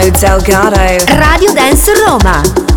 Delgado. Radio Dance Roma.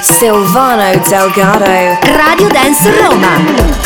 Silvano Delgado. Radio Dance Roma.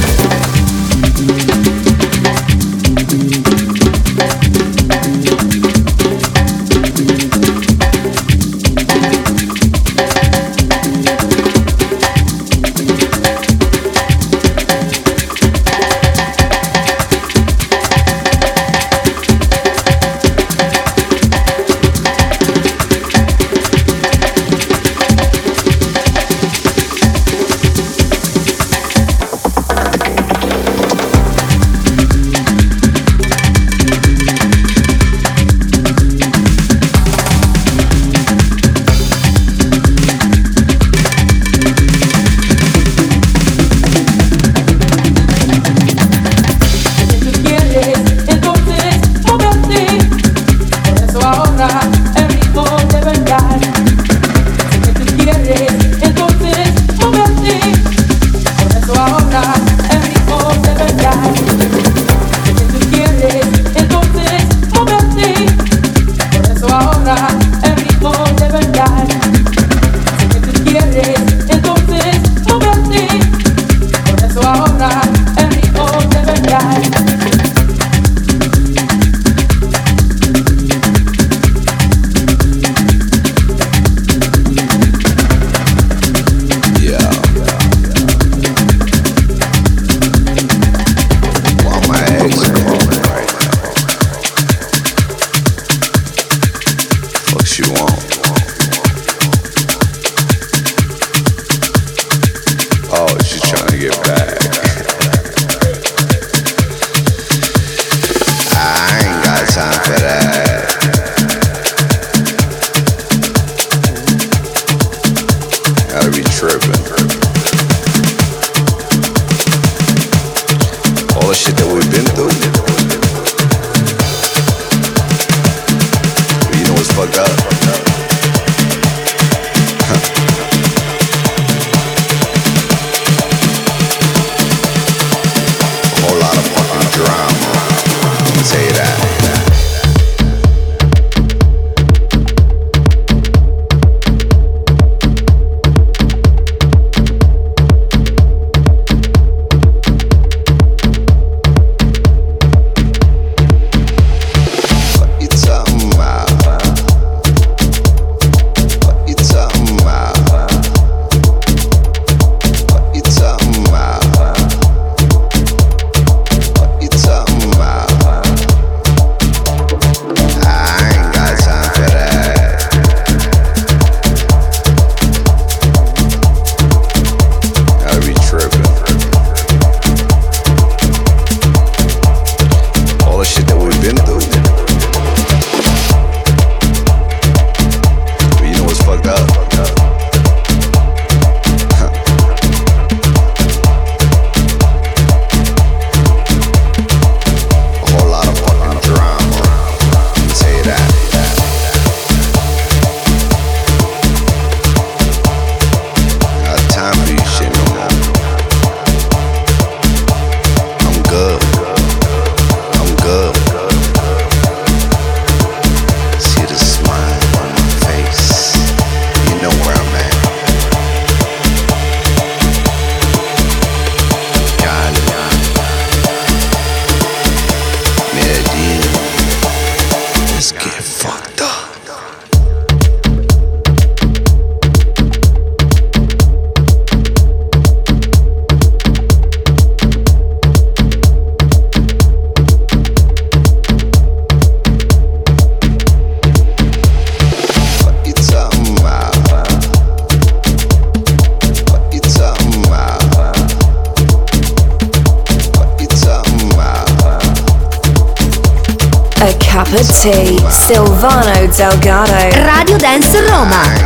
Silvano Delgado. Radio Dance Roma.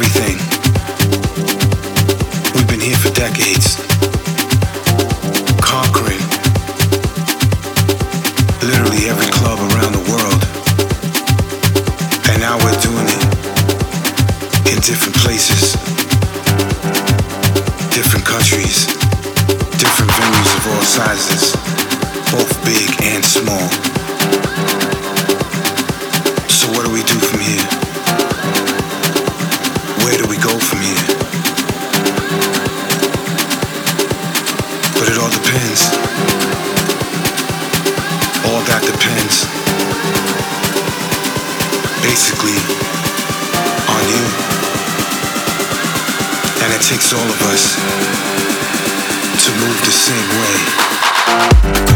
everything. We've been here for decades. Conquering literally every club around the world. And now we're doing it in different places, different countries, different venues of all sizes, both big and small. all of us to move the same way.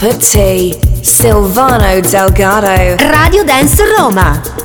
Cup of tea. Silvano Delgado. Radio Dance Roma.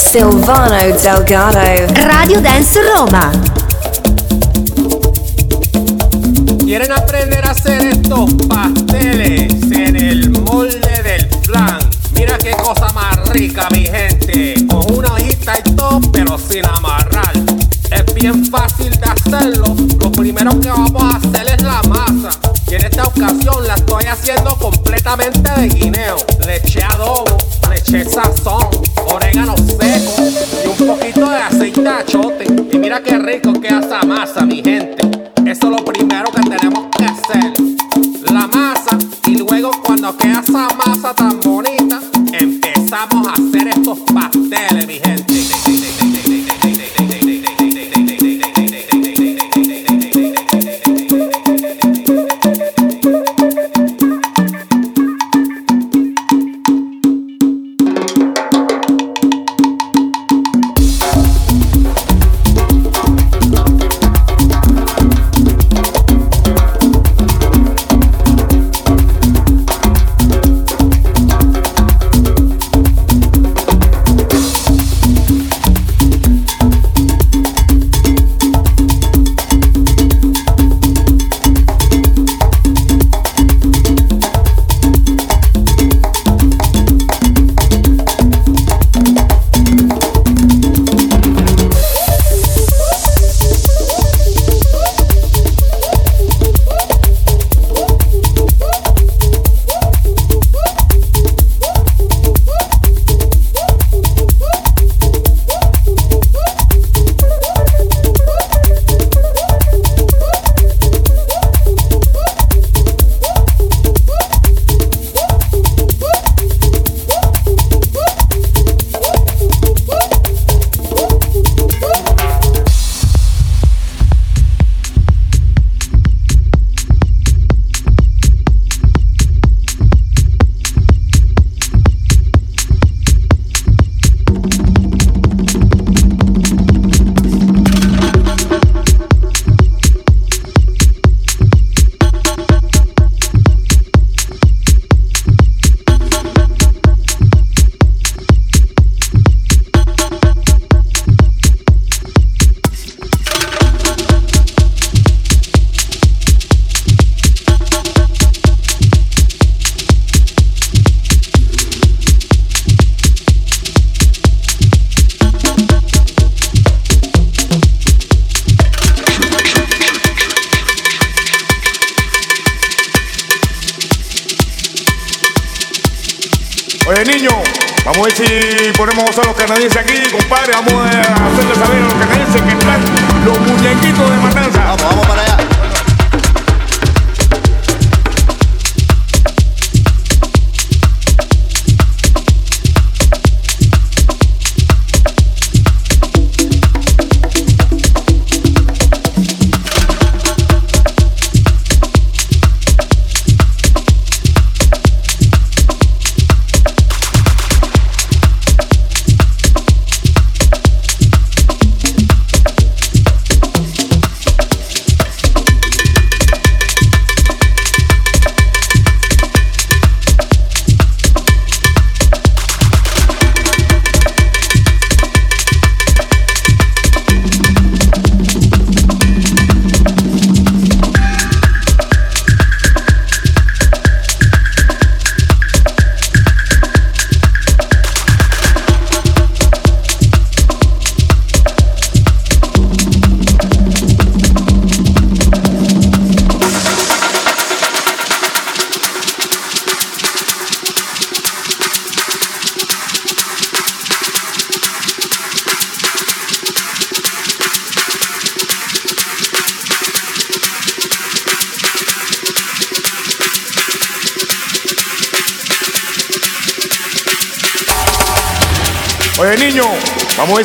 Silvano Delgado. Radio Dance Roma. ¿Quieren aprender a hacer estos pasteles en el molde del flan? Mira qué cosa más rica, mi gente. Con una hojita y todo, pero sin amarrar. Es bien fácil de hacerlo. Lo primero que vamos a hacer es la masa. Y en esta ocasión la estoy haciendo completamente de guineo. Le eché adobo, le eché sazón, orégano y un poquito de aceite de achote. Y mira qué rico queda esa masa, mi gente. Eso es lo primero que tenemos que hacer. La masa y luego cuando queda esa masa tan bonita,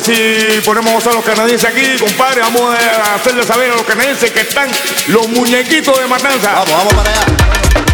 si ponemos a los canadienses aquí, compadre. Vamos a hacerle saber a los canadienses que están los muñequitos de matanza. Vamos, vamos para allá.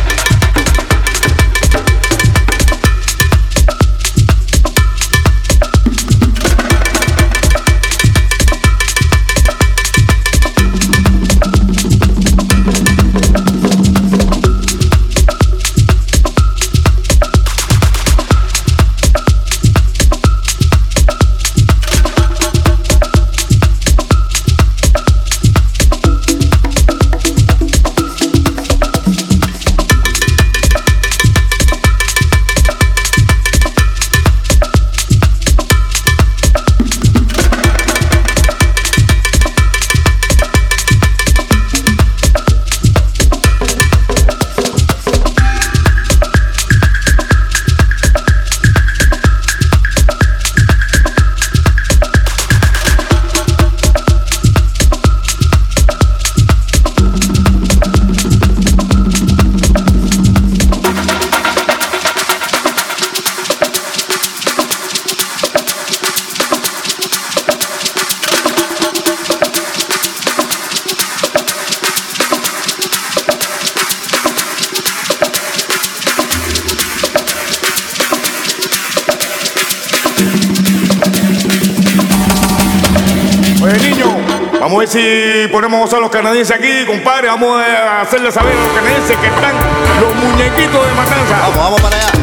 Ver si ponemos a los canadienses aquí, compadre. Vamos a hacerle saber a los canadienses que están los muñequitos de matanza. Vamos, vamos para allá.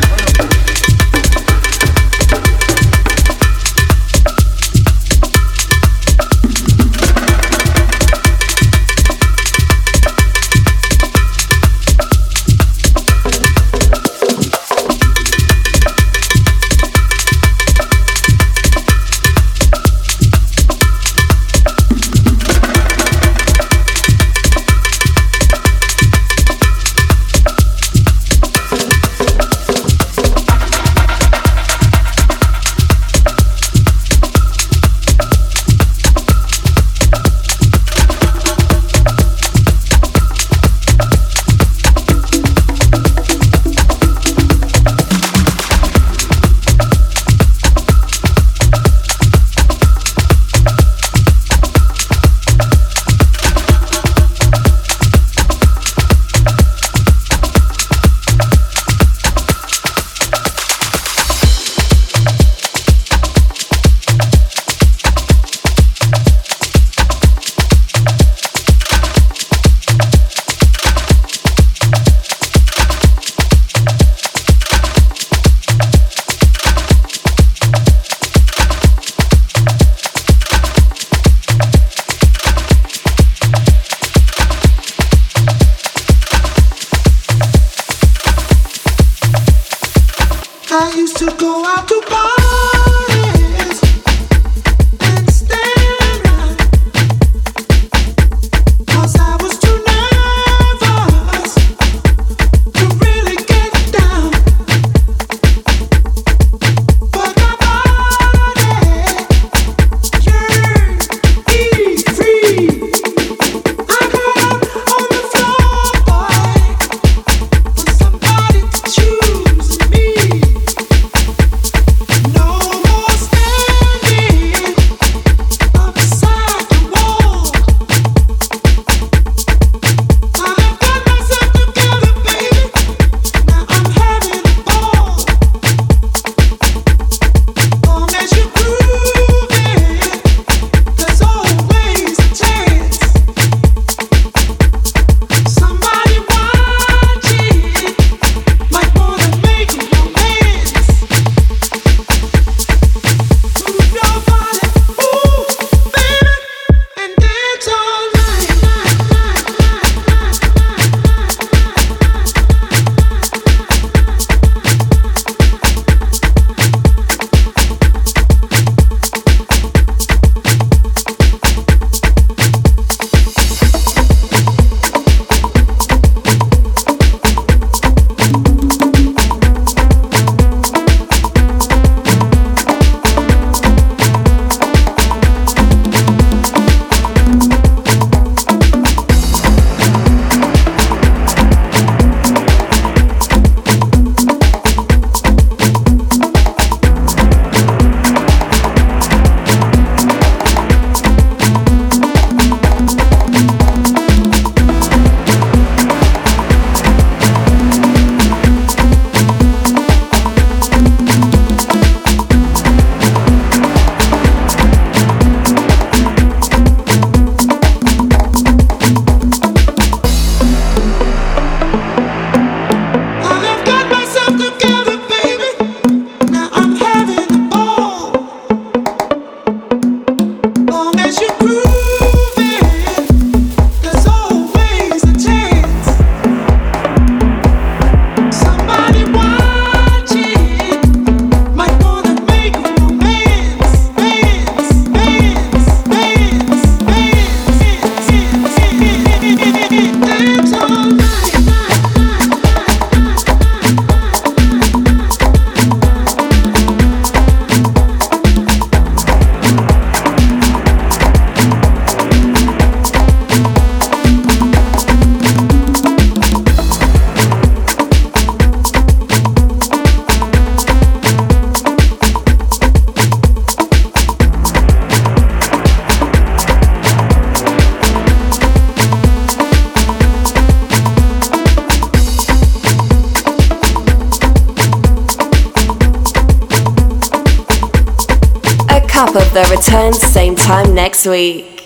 enjoy